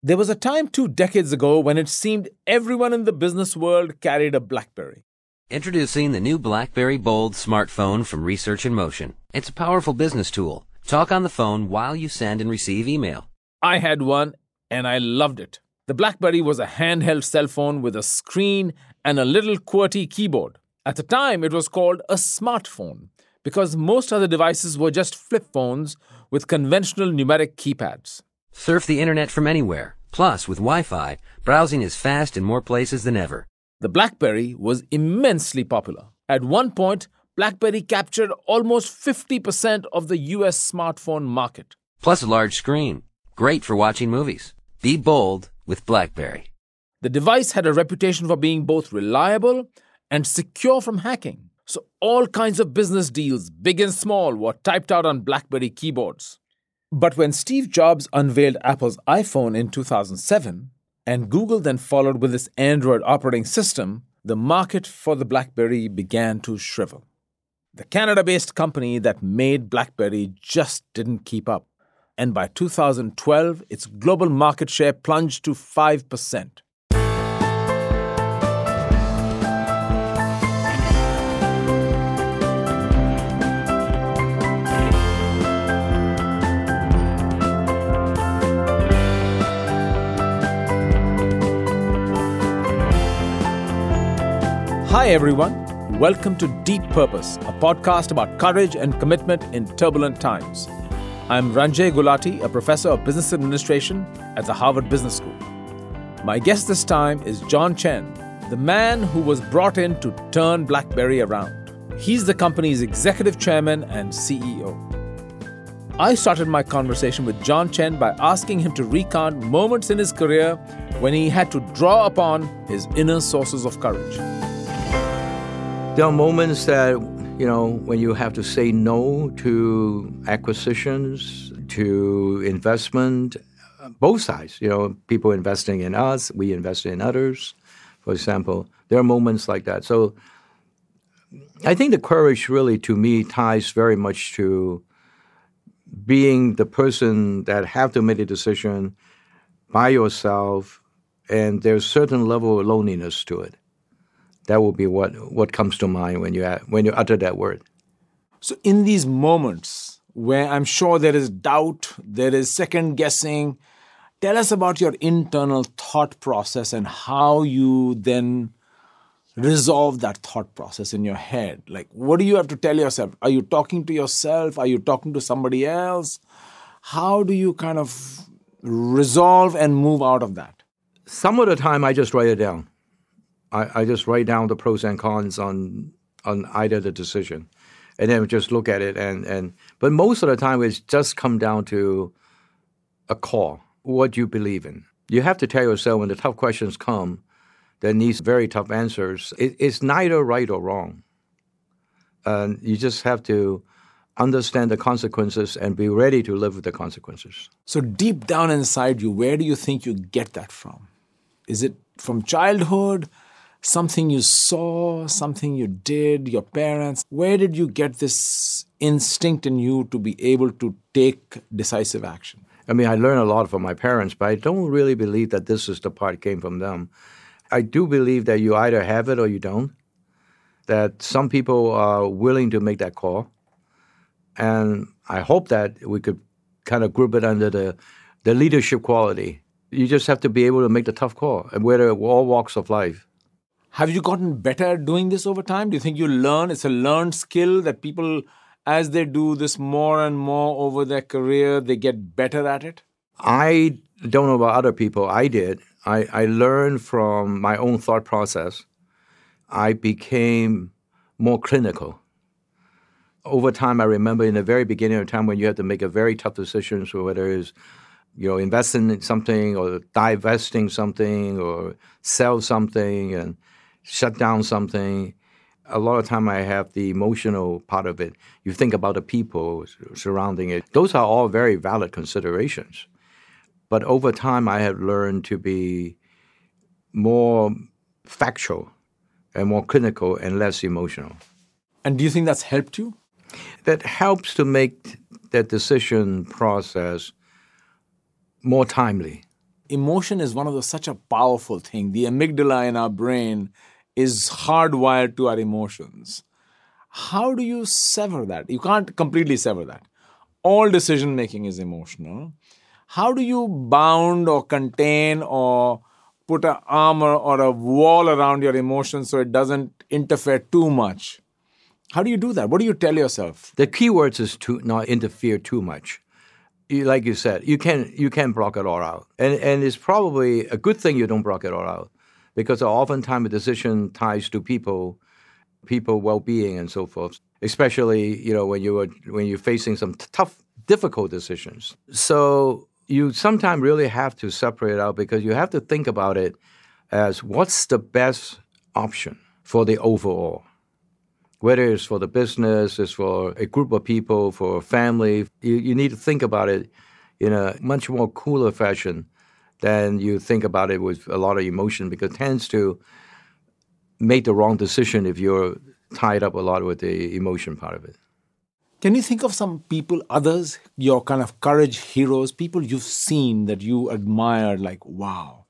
There was a time two decades ago when it seemed everyone in the business world carried a Blackberry. Introducing the new BlackBerry Bold smartphone from Research in Motion. It's a powerful business tool. Talk on the phone while you send and receive email. I had one and I loved it. The Blackberry was a handheld cell phone with a screen and a little QWERTY keyboard. At the time, it was called a smartphone because most other devices were just flip phones with conventional numeric keypads. Surf the internet from anywhere. Plus, with Wi-Fi, browsing is fast in more places than ever. The BlackBerry was immensely popular. At one point, BlackBerry captured almost 50% of the US smartphone market. Plus a large screen. Great for watching movies. Be bold with BlackBerry. The device had a reputation for being both reliable and secure from hacking. So all kinds of business deals, big and small, were typed out on BlackBerry keyboards. But when Steve Jobs unveiled Apple's iPhone in 2007, and Google then followed with its Android operating system, the market for the BlackBerry began to shrivel. The Canada based company that made BlackBerry just didn't keep up, and by 2012, its global market share plunged to 5%. Hi, everyone. Welcome to Deep Purpose, a podcast about courage and commitment in turbulent times. I'm Ranjay Gulati, a professor of business administration at the Harvard Business School. My guest this time is John Chen, the man who was brought in to turn BlackBerry around. He's the company's executive chairman and CEO. I started my conversation with John Chen by asking him to recount moments in his career when he had to draw upon his inner sources of courage. There are moments that, you know, when you have to say no to acquisitions, to investment, both sides, you know, people investing in us, we invest in others, for example. There are moments like that. So I think the courage really, to me, ties very much to being the person that have to make a decision by yourself, and there's certain level of loneliness to it that will be what what comes to mind when you when you utter that word. So in these moments where I'm sure there is doubt, there is second guessing, tell us about your internal thought process and how you then resolve that thought process in your head. Like what do you have to tell yourself? Are you talking to yourself? Are you talking to somebody else? How do you kind of resolve and move out of that? Some of the time I just write it down. I, I just write down the pros and cons on on either the decision, and then just look at it and and. But most of the time, it's just come down to a call. What you believe in. You have to tell yourself when the tough questions come, that needs very tough answers. It, it's neither right or wrong. And you just have to understand the consequences and be ready to live with the consequences. So deep down inside you, where do you think you get that from? Is it from childhood? Something you saw, something you did, your parents? Where did you get this instinct in you to be able to take decisive action? I mean, I learned a lot from my parents, but I don't really believe that this is the part came from them. I do believe that you either have it or you don't. That some people are willing to make that call, and I hope that we could kind of group it under the the leadership quality. You just have to be able to make the tough call, and whether all walks of life. Have you gotten better at doing this over time? Do you think you learn? It's a learned skill that people, as they do this more and more over their career, they get better at it? I don't know about other people. I did. I, I learned from my own thought process. I became more clinical. Over time, I remember in the very beginning of time when you had to make a very tough decision, so whether it's you know investing in something or divesting something or sell something, and shut down something, a lot of time I have the emotional part of it. You think about the people surrounding it. Those are all very valid considerations. But over time, I have learned to be more factual and more clinical and less emotional. And do you think that's helped you? That helps to make that decision process more timely. emotion is one of those such a powerful thing. The amygdala in our brain is hardwired to our emotions. How do you sever that? You can't completely sever that. All decision making is emotional. How do you bound or contain or put an armor or a wall around your emotions so it doesn't interfere too much? How do you do that? What do you tell yourself? The key words is to not interfere too much. Like you said, you can you can block it all out, and and it's probably a good thing you don't block it all out, because oftentimes a decision ties to people, people well-being and so forth. Especially you know when you are when you're facing some tough, difficult decisions. So you sometimes really have to separate out because you have to think about it as what's the best option for the overall whether it's for the business, it's for a group of people, for a family, you, you need to think about it in a much more cooler fashion than you think about it with a lot of emotion because it tends to make the wrong decision if you're tied up a lot with the emotion part of it. Can you think of some people, others, your kind of courage heroes, people you've seen that you admired, like, wow,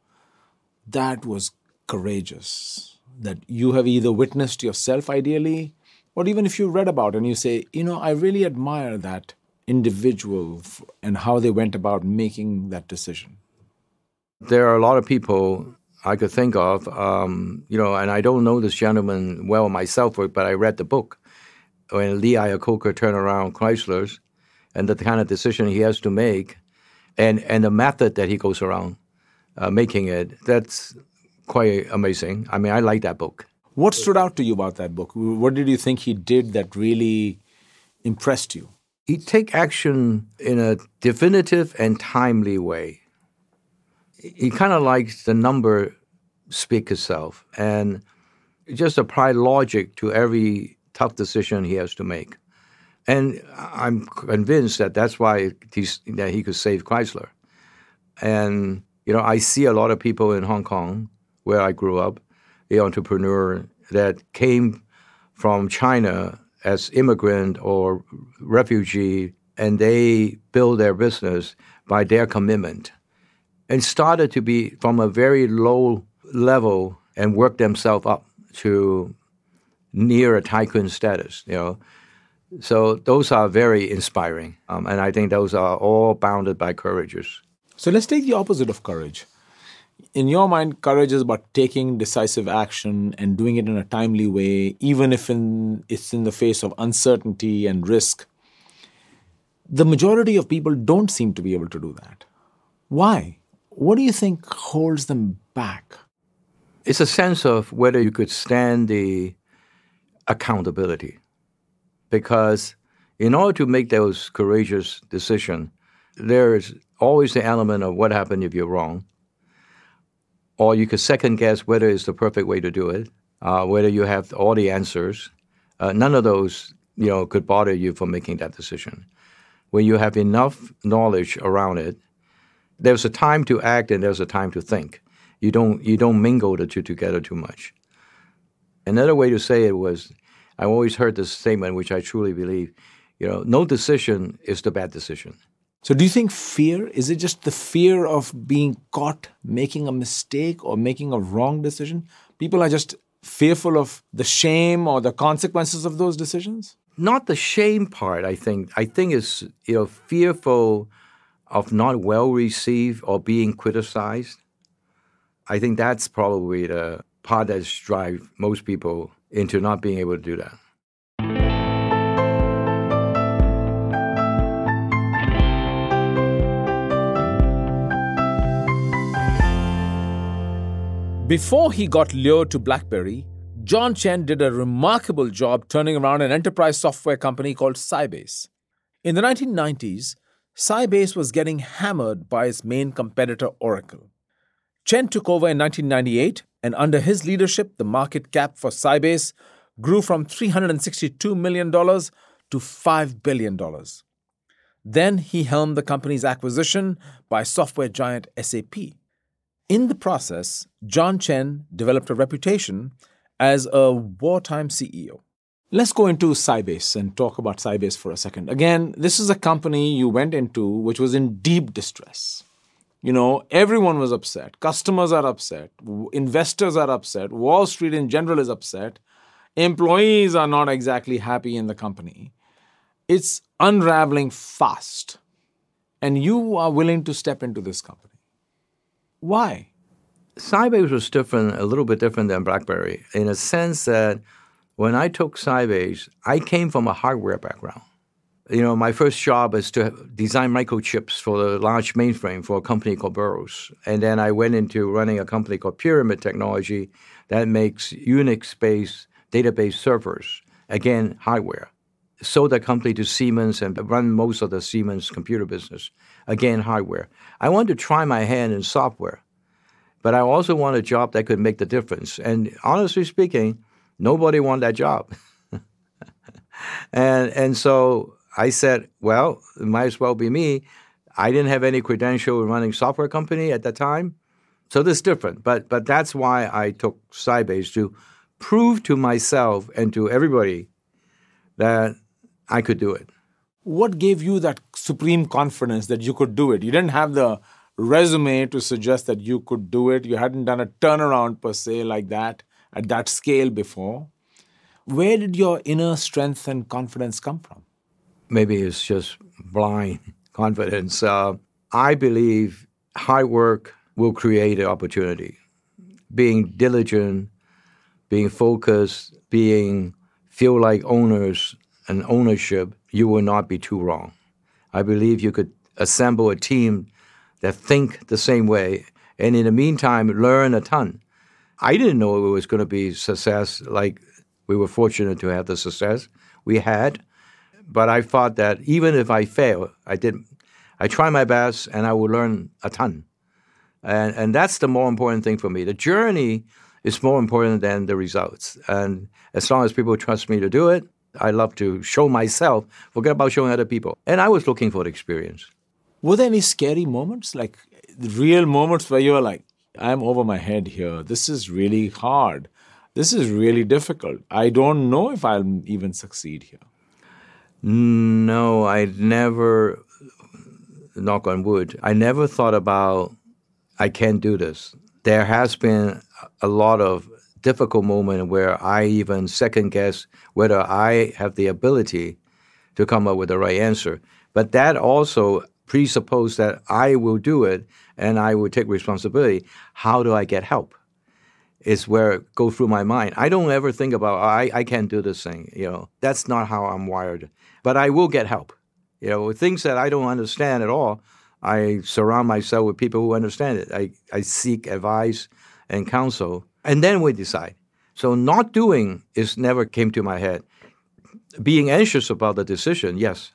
that was courageous, that you have either witnessed yourself ideally or even if you read about and you say, you know, I really admire that individual and how they went about making that decision? There are a lot of people I could think of, um, you know, and I don't know this gentleman well myself, but I read the book when Lee Iacocca turned around Chrysler's and the kind of decision he has to make and, and the method that he goes around uh, making it, that's quite amazing. I mean, I like that book. What stood out to you about that book? What did you think he did that really impressed you? He take action in a definitive and timely way. He kind of likes the number speak itself and just apply logic to every tough decision he has to make. And I'm convinced that that's why that he could save Chrysler. And you know, I see a lot of people in Hong Kong where I grew up the entrepreneur that came from China as immigrant or refugee, and they build their business by their commitment and started to be from a very low level and work themselves up to near a tycoon status, you know. So those are very inspiring, um, and I think those are all bounded by courageous. So let's take the opposite of courage in your mind, courage is about taking decisive action and doing it in a timely way, even if in, it's in the face of uncertainty and risk. The majority of people don't seem to be able to do that. Why? What do you think holds them back? It's a sense of whether you could stand the accountability. Because in order to make those courageous decisions, there's always the element of what happened if you're wrong or you could second guess whether it's the perfect way to do it, uh, whether you have all the answers. Uh, none of those, you know, could bother you for making that decision. When you have enough knowledge around it, there's a time to act and there's a time to think. You don't you don't mingle the two together too much. Another way to say it was, I always heard this statement, which I truly believe, you know, no decision is the bad decision. So, do you think fear is it just the fear of being caught making a mistake or making a wrong decision? People are just fearful of the shame or the consequences of those decisions? Not the shame part, I think. I think it's you know fearful of not well received or being criticized. I think that's probably the part that drives most people into not being able to do that. Before he got lured to BlackBerry, John Chen did a remarkable job turning around an enterprise software company called Sybase. In the 1990s, Sybase was getting hammered by its main competitor, Oracle. Chen took over in 1998, and under his leadership, the market cap for Sybase grew from $362 million to $5 billion. Then he helmed the company's acquisition by software giant SAP. In the process, John Chen developed a reputation as a wartime CEO. Let's go into Sybase and talk about Sybase for a second. Again, this is a company you went into which was in deep distress. You know, everyone was upset. Customers are upset. Investors are upset. Wall Street in general is upset. Employees are not exactly happy in the company. It's unraveling fast. And you are willing to step into this company. Why? Sybase was different, a little bit different than BlackBerry, in a sense that when I took Sybase, I came from a hardware background. You know, my first job is to design microchips for the large mainframe for a company called Burroughs. And then I went into running a company called Pyramid Technology that makes Unix-based database servers, again, hardware. Sold that company to Siemens and run most of the Siemens computer business, again, hardware. I wanted to try my hand in software, but I also wanted a job that could make the difference. And honestly speaking, nobody wanted that job. and, and so I said, well, it might as well be me. I didn't have any credential in running software company at that time. So this is different. But but that's why I took Sybase to prove to myself and to everybody that I could do it. What gave you that supreme confidence that you could do it? You didn't have the resume to suggest that you could do it. You hadn't done a turnaround per se like that at that scale before. Where did your inner strength and confidence come from? maybe it's just blind confidence. Uh, I believe hard work will create an opportunity. Being diligent, being focused, being feel like owners and ownership, you will not be too wrong. I believe you could assemble a team that think the same way, and in the meantime, learn a ton. I didn't know it was going to be success like we were fortunate to have the success we had but I thought that even if I fail, I did, I try my best and I will learn a ton. And, and that's the more important thing for me. The journey is more important than the results. And as long as people trust me to do it, I love to show myself, forget about showing other people. And I was looking for the experience. Were there any scary moments, like real moments where you were like, I'm over my head here. This is really hard. This is really difficult. I don't know if I'll even succeed here. No, I never, knock on wood, I never thought about I can't do this. There has been a lot of difficult moment where I even second guess whether I have the ability to come up with the right answer. But that also presupposes that I will do it and I will take responsibility. How do I get help? Is where it go through my mind. I don't ever think about oh, I, I can't do this thing. You know, that's not how I'm wired but I will get help. You know, things that I don't understand at all, I surround myself with people who understand it. I, I seek advice and counsel, and then we decide. So not doing is never came to my head. Being anxious about the decision, yes.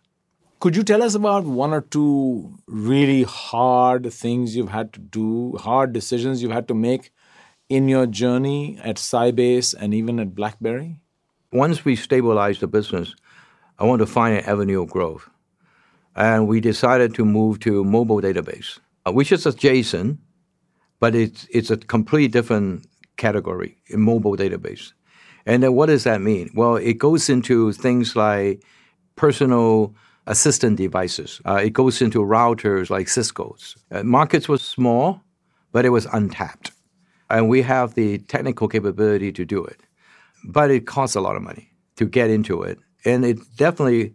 Could you tell us about one or two really hard things you've had to do, hard decisions you've had to make in your journey at Sybase and even at BlackBerry? Once we stabilized the business, I wanted to find an avenue of growth. And we decided to move to mobile database, uh, which is adjacent, but it's, it's a completely different category in mobile database. And then what does that mean? Well, it goes into things like personal assistant devices. Uh, it goes into routers like Cisco's. Uh, markets was small, but it was untapped. And we have the technical capability to do it. But it costs a lot of money to get into it and it definitely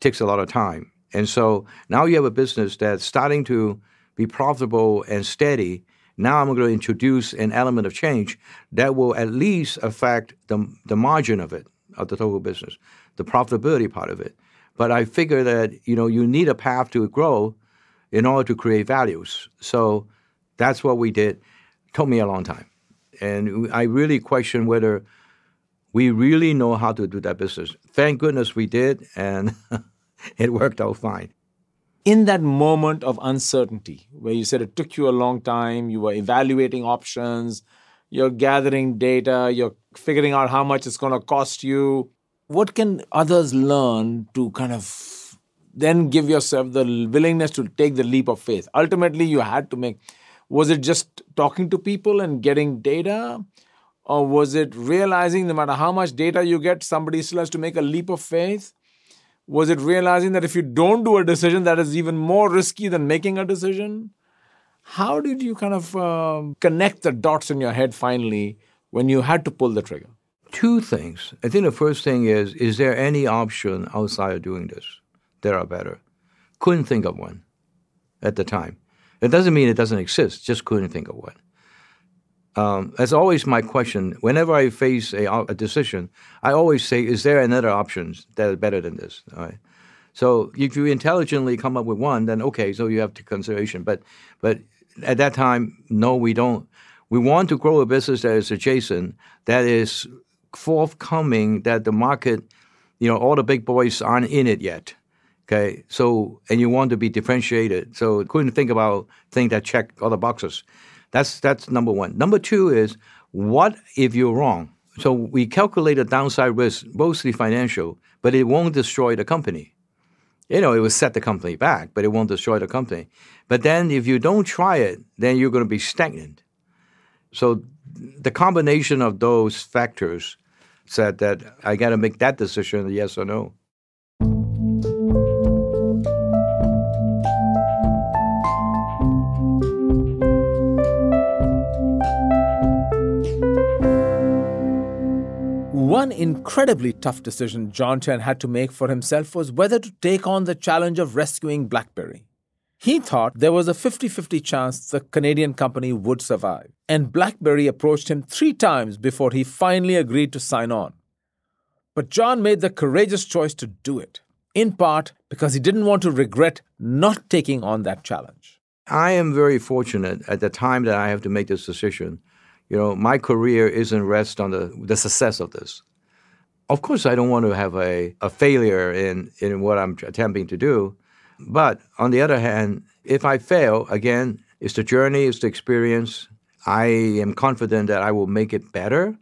takes a lot of time. And so now you have a business that's starting to be profitable and steady. Now I'm going to introduce an element of change that will at least affect the, the margin of it, of the total business, the profitability part of it. But I figure that you know you need a path to grow in order to create values. So that's what we did. It took me a long time, and I really question whether we really know how to do that business. Thank goodness we did, and it worked out fine. In that moment of uncertainty, where you said it took you a long time, you were evaluating options, you're gathering data, you're figuring out how much it's going to cost you, what can others learn to kind of then give yourself the willingness to take the leap of faith? Ultimately, you had to make. Was it just talking to people and getting data? Or was it realizing no matter how much data you get, somebody still has to make a leap of faith? Was it realizing that if you don't do a decision, that is even more risky than making a decision? How did you kind of um, connect the dots in your head finally when you had to pull the trigger? Two things. I think the first thing is is there any option outside of doing this that are better? Couldn't think of one at the time. It doesn't mean it doesn't exist, just couldn't think of one. Um, that's always my question. Whenever I face a, a, decision, I always say, is there another option that is better than this? All right. So if you intelligently come up with one, then okay, so you have to consideration. But but at that time, no, we don't. We want to grow a business that is adjacent, that is forthcoming, that the market, you know, all the big boys aren't in it yet. Okay, so and you want to be differentiated. So couldn't think about things that check all the boxes. That's that's number one. Number two is what if you're wrong? So we calculate the downside risk, mostly financial, but it won't destroy the company you know, it will set the company back, but it won't destroy the company. But then if you don't try it, then you're going to be stagnant. So the combination of those factors said that I got to make that decision, yes or no. One incredibly tough decision John Chen had to make for himself was whether to take on the challenge of rescuing BlackBerry. He thought there was a 50 50 chance the Canadian company would survive, and BlackBerry approached him three times before he finally agreed to sign on. But John made the courageous choice to do it, in part because he didn't want to regret not taking on that challenge. I am very fortunate at the time that I have to make this decision you know, my career isn't rest on the, the success of this. Of course, I don't want to have a, a failure in, in what I'm attempting to do. But on the other hand, if I fail, again, it's the journey, it's the experience. I am confident that I will make it better.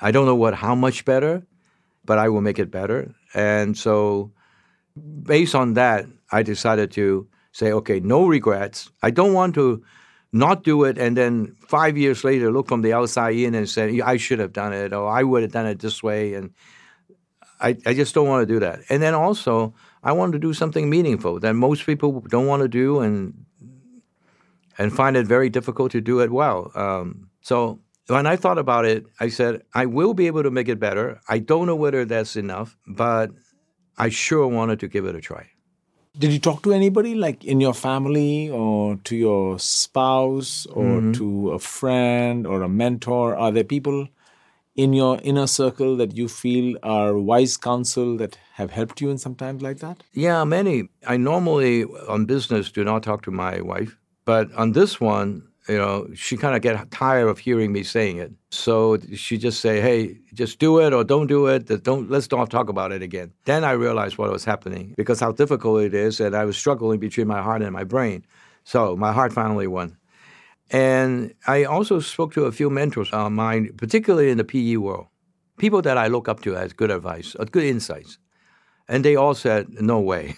I don't know what how much better, but I will make it better. And so based on that, I decided to say, okay, no regrets. I don't want to not do it and then five years later look from the outside in and say I should have done it or I would have done it this way and I, I just don't want to do that. And then also I wanted to do something meaningful that most people don't want to do and and find it very difficult to do it well. Um, so when I thought about it, I said I will be able to make it better. I don't know whether that's enough, but I sure wanted to give it a try. Did you talk to anybody like in your family or to your spouse or mm-hmm. to a friend or a mentor? Are there people in your inner circle that you feel are wise counsel that have helped you in some times like that? Yeah, many. I normally on business do not talk to my wife, but on this one, you know, she kind of get tired of hearing me saying it. So she just say, "Hey, just do it or don't do it. Don't let's not talk about it again." Then I realized what was happening because how difficult it is, and I was struggling between my heart and my brain. So my heart finally won. And I also spoke to a few mentors uh, of mine, particularly in the PE world, people that I look up to as good advice, or good insights, and they all said, "No way."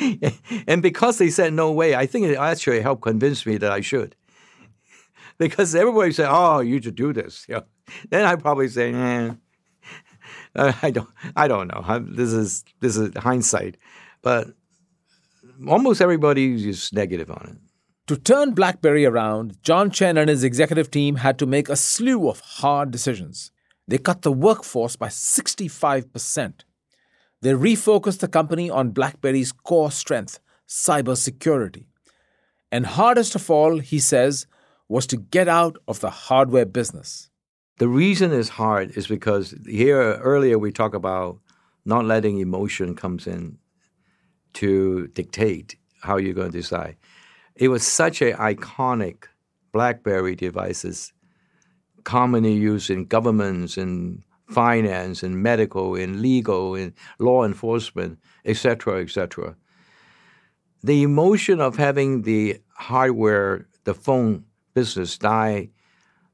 and because they said no way, I think it actually helped convince me that I should. because everybody said, "Oh, you should do this," you know. then I probably say, eh, uh, I don't, I don't know. this is this is hindsight, but almost everybody is negative on it. To turn BlackBerry around, John Chen and his executive team had to make a slew of hard decisions. They cut the workforce by 65%. They refocused the company on BlackBerry's core strength, cybersecurity. And hardest of all, he says, was to get out of the hardware business. The reason it's hard is because here earlier we talked about not letting emotion comes in to dictate how you're going to decide. It was such an iconic BlackBerry devices commonly used in governments and finance and medical and legal and law enforcement, etc., etc. The emotion of having the hardware, the phone business die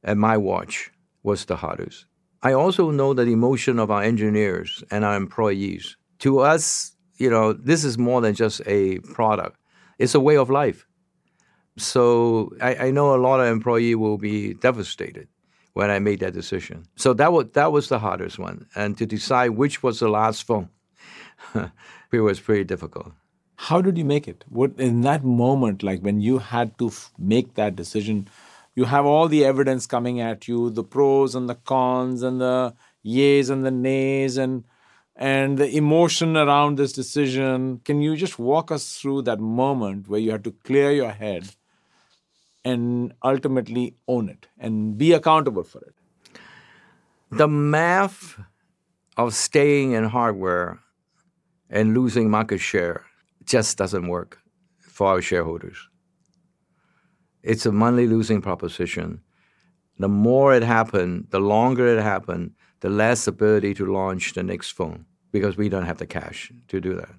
at my watch was the hardest. I also know the emotion of our engineers and our employees. To us, you know, this is more than just a product. It's a way of life. So I, I know a lot of employee will be devastated when I made that decision. So that was that was the hardest one, and to decide which was the last phone, it was pretty difficult. How did you make it? What in that moment, like when you had to f- make that decision, you have all the evidence coming at you, the pros and the cons and the yays and the nays and and the emotion around this decision. Can you just walk us through that moment where you had to clear your head and ultimately own it and be accountable for it? The math of staying in hardware and losing market share just doesn't work for our shareholders. It's a money losing proposition. The more it happened, the longer it happened, the less ability to launch the next phone because we don't have the cash to do that.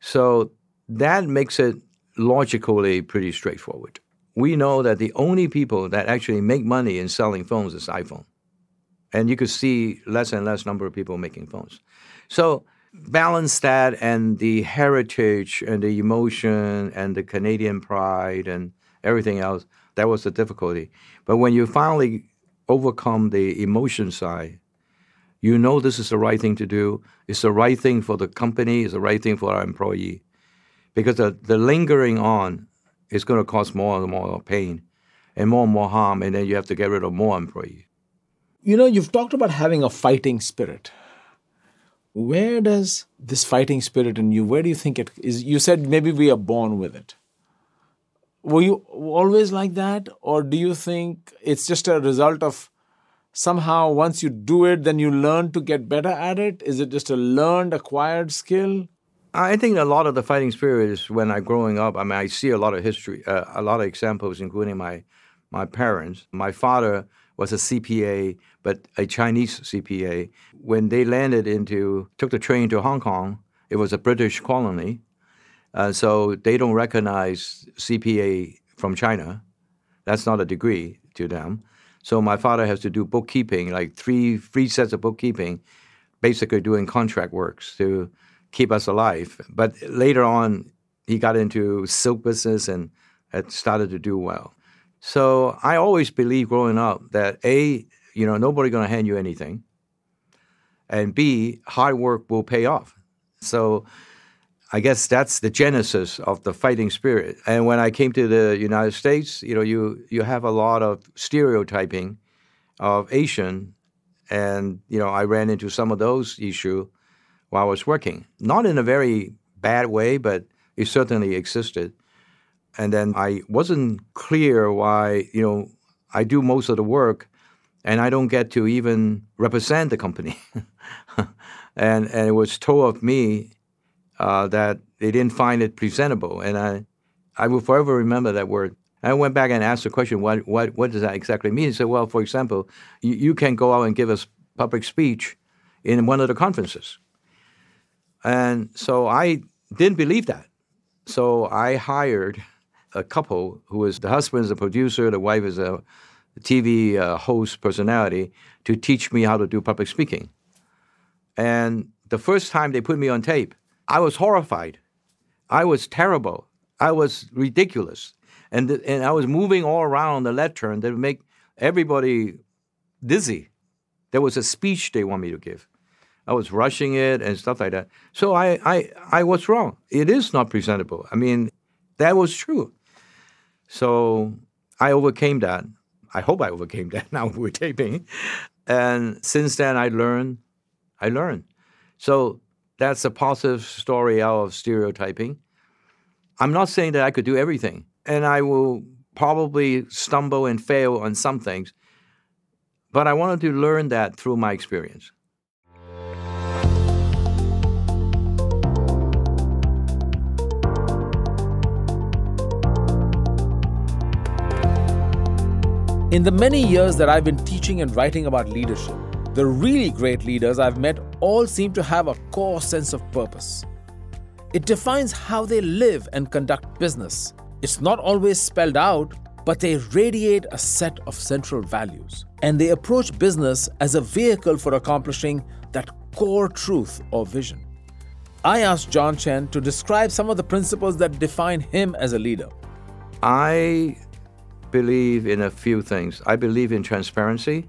So that makes it logically pretty straightforward. We know that the only people that actually make money in selling phones is iPhone. And you could see less and less number of people making phones. So balance that and the heritage and the emotion and the Canadian pride and everything else, that was the difficulty. But when you finally overcome the emotion side, you know this is the right thing to do. It's the right thing for the company. It's the right thing for our employee. Because the, the lingering on is going to cause more and more pain and more and more harm, and then you have to get rid of more employees. You know, you've talked about having a fighting spirit. Where does this fighting spirit in you where do you think it is? You said maybe we are born with it. Were you always like that or do you think it's just a result of somehow once you do it then you learn to get better at it? Is it just a learned acquired skill i think a lot of the fighting spirit is when i growing up i mean i see a lot of history uh, a lot of examples including my my parents my father was a cpa but a Chinese CPA. When they landed into, took the train to Hong Kong, it was a British colony. Uh, so they don't recognize CPA from China. That's not a degree to them. So my father has to do bookkeeping, like three three sets of bookkeeping, basically doing contract works to keep us alive. But later on, he got into silk business and had started to do well. So I always believed growing up that a you know, nobody going to hand you anything. And B, hard work will pay off. So I guess that's the genesis of the fighting spirit. And when I came to the United States, you know, you you have a lot of stereotyping of Asian, and you know, I ran into some of those issues while I was working. Not in a very bad way, but it certainly existed. And then I wasn't clear why, you know, I do most of the work and I don't get to even represent the company. and and it was told of me uh, that they didn't find it presentable, and I I will forever remember that word. I went back and asked the question, what what what does that exactly mean? He said, well, for example, you, you can go out and give a public speech in one of the conferences, and so I didn't believe that. So I hired a couple who was the husband is a producer, the wife is a TV uh, host personality to teach me how to do public speaking. And the first time they put me on tape, I was horrified. I was terrible. I was ridiculous. And, th- and I was moving all around the lectern that would make everybody dizzy. There was a speech they want me to give. I was rushing it and stuff like that. So I, I, I was wrong. It is not presentable. I mean, that was true. So I overcame that. I hope I overcame that now we're taping. And since then, I learned, I learned. So that's a positive story out of stereotyping. I'm not saying that I could do everything, and I will probably stumble and fail on some things, but I wanted to learn that through my experience. In the many years that I've been teaching and writing about leadership, the really great leaders I've met all seem to have a core sense of purpose. It defines how they live and conduct business. It's not always spelled out, but they radiate a set of central values. And they approach business as a vehicle for accomplishing that core truth or vision. I asked John Chen to describe some of the principles that define him as a leader. I believe in a few things. I believe in transparency.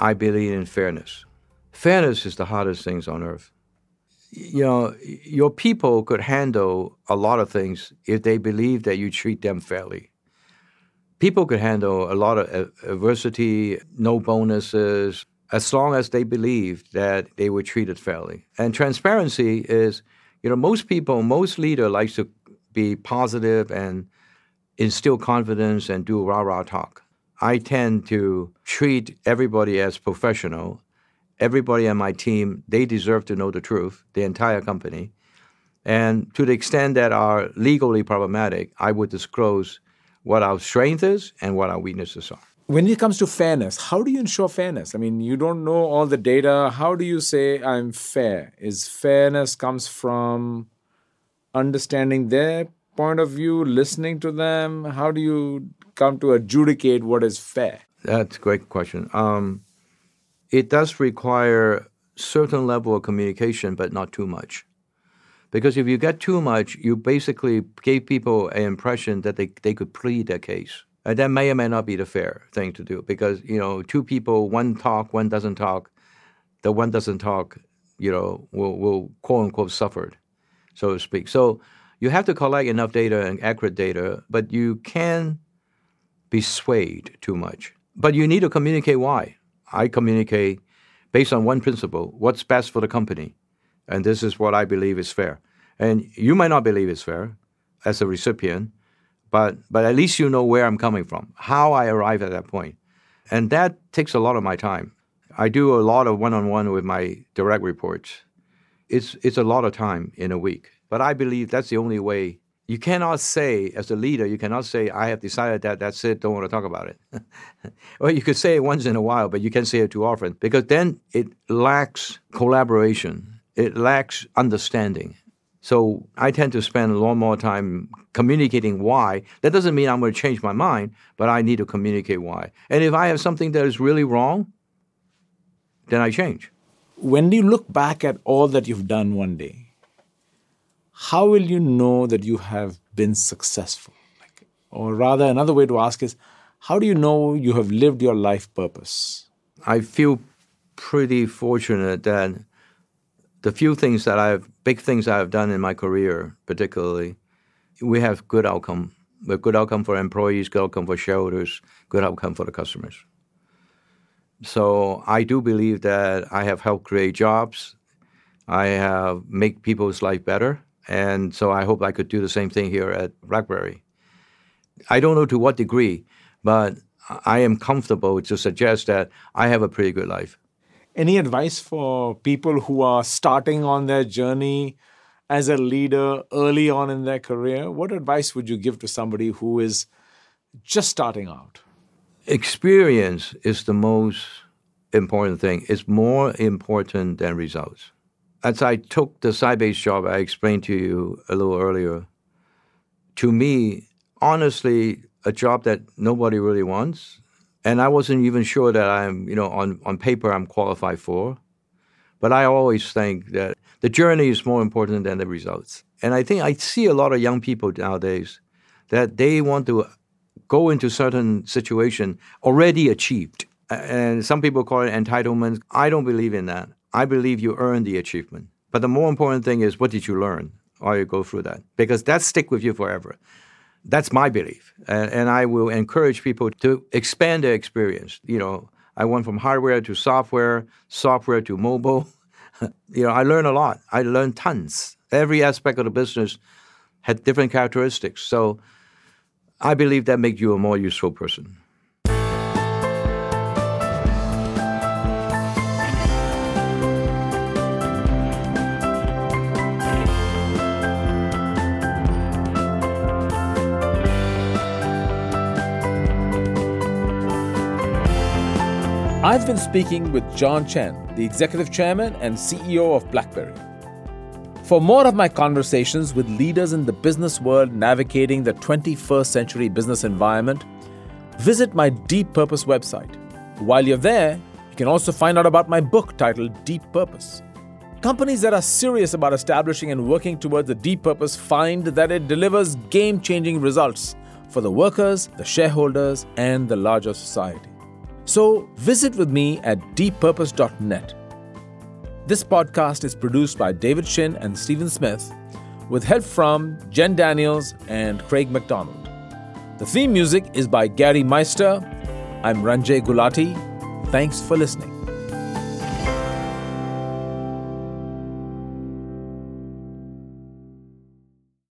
I believe in fairness. Fairness is the hardest things on earth. you know, your people could handle a lot of things if they believe that you treat them fairly. People could handle a lot of adversity, no bonuses, as long as they believe that they were treated fairly. And transparency is, you know, most people, most leader likes to be positive and instill confidence and do rah rah talk. I tend to treat everybody as professional everybody on my team, they deserve to know the truth, the entire company. And to the extent that are legally problematic, I would disclose what our strength is and what our weaknesses are. When it comes to fairness, how do you ensure fairness? I mean, you don't know all the data. How do you say I'm fair? Is fairness comes from understanding their point of view, listening to them? How do you come to adjudicate what is fair? That's a great question. Um, it does require certain level of communication, but not too much. Because if you get too much, you basically gave people an impression that they, they could plead their case. And that may or may not be the fair thing to do because, you know, two people, one talk, one doesn't talk. The one doesn't talk, you know, will, will quote unquote suffered, so to speak. So you have to collect enough data and accurate data, but you can be swayed too much. But you need to communicate why. I communicate based on one principle what's best for the company. And this is what I believe is fair. And you might not believe it's fair as a recipient, but, but at least you know where I'm coming from, how I arrive at that point. And that takes a lot of my time. I do a lot of one on one with my direct reports. It's, it's a lot of time in a week. But I believe that's the only way you cannot say, as a leader, you cannot say, I have decided that that's it, don't want to talk about it. well, you could say it once in a while, but you can't say it too often because then it lacks collaboration, it lacks understanding. So I tend to spend a lot more time communicating why. That doesn't mean I'm going to change my mind, but I need to communicate why. And if I have something that is really wrong, then I change. When do you look back at all that you've done one day, how will you know that you have been successful? Like, or rather, another way to ask is, how do you know you have lived your life purpose? I feel pretty fortunate that the few things that I've, big things I've done in my career, particularly, we have good outcome. A good outcome for employees, good outcome for shareholders, good outcome for the customers. So I do believe that I have helped create jobs. I have make people's life better. And so I hope I could do the same thing here at BlackBerry. I don't know to what degree, but I am comfortable to suggest that I have a pretty good life. Any advice for people who are starting on their journey as a leader early on in their career? What advice would you give to somebody who is just starting out? Experience is the most important thing. It's more important than results as I took the Sybase job, I explained to you a little earlier. To me, honestly, a job that nobody really wants, and I wasn't even sure that I'm, you know, on, on paper I'm qualified for. But I always think that the journey is more important than the results. And I think I see a lot of young people nowadays that they want to go into certain situation already achieved. And some people call it entitlement. I don't believe in that. I believe you earned the achievement. But the more important thing is what did you learn while you go through that? Because that stick with you forever. That's my belief. And, and I will encourage people to expand their experience. You know, I went from hardware to software, software to mobile. you know, I learned a lot. I learned tons. Every aspect of the business had different characteristics. So I believe that makes you a more useful person. I've been speaking with John Chen, the Executive Chairman and CEO of BlackBerry. For more of my conversations with leaders in the business world navigating the 21st century business environment, visit my Deep Purpose website. While you're there, you can also find out about my book titled Deep Purpose. Companies that are serious about establishing and working towards a deep purpose find that it delivers game changing results for the workers, the shareholders, and the larger society. So visit with me at deeppurpose.net. This podcast is produced by David Shin and Stephen Smith, with help from Jen Daniels and Craig McDonald. The theme music is by Gary Meister. I'm Ranjay Gulati. Thanks for listening.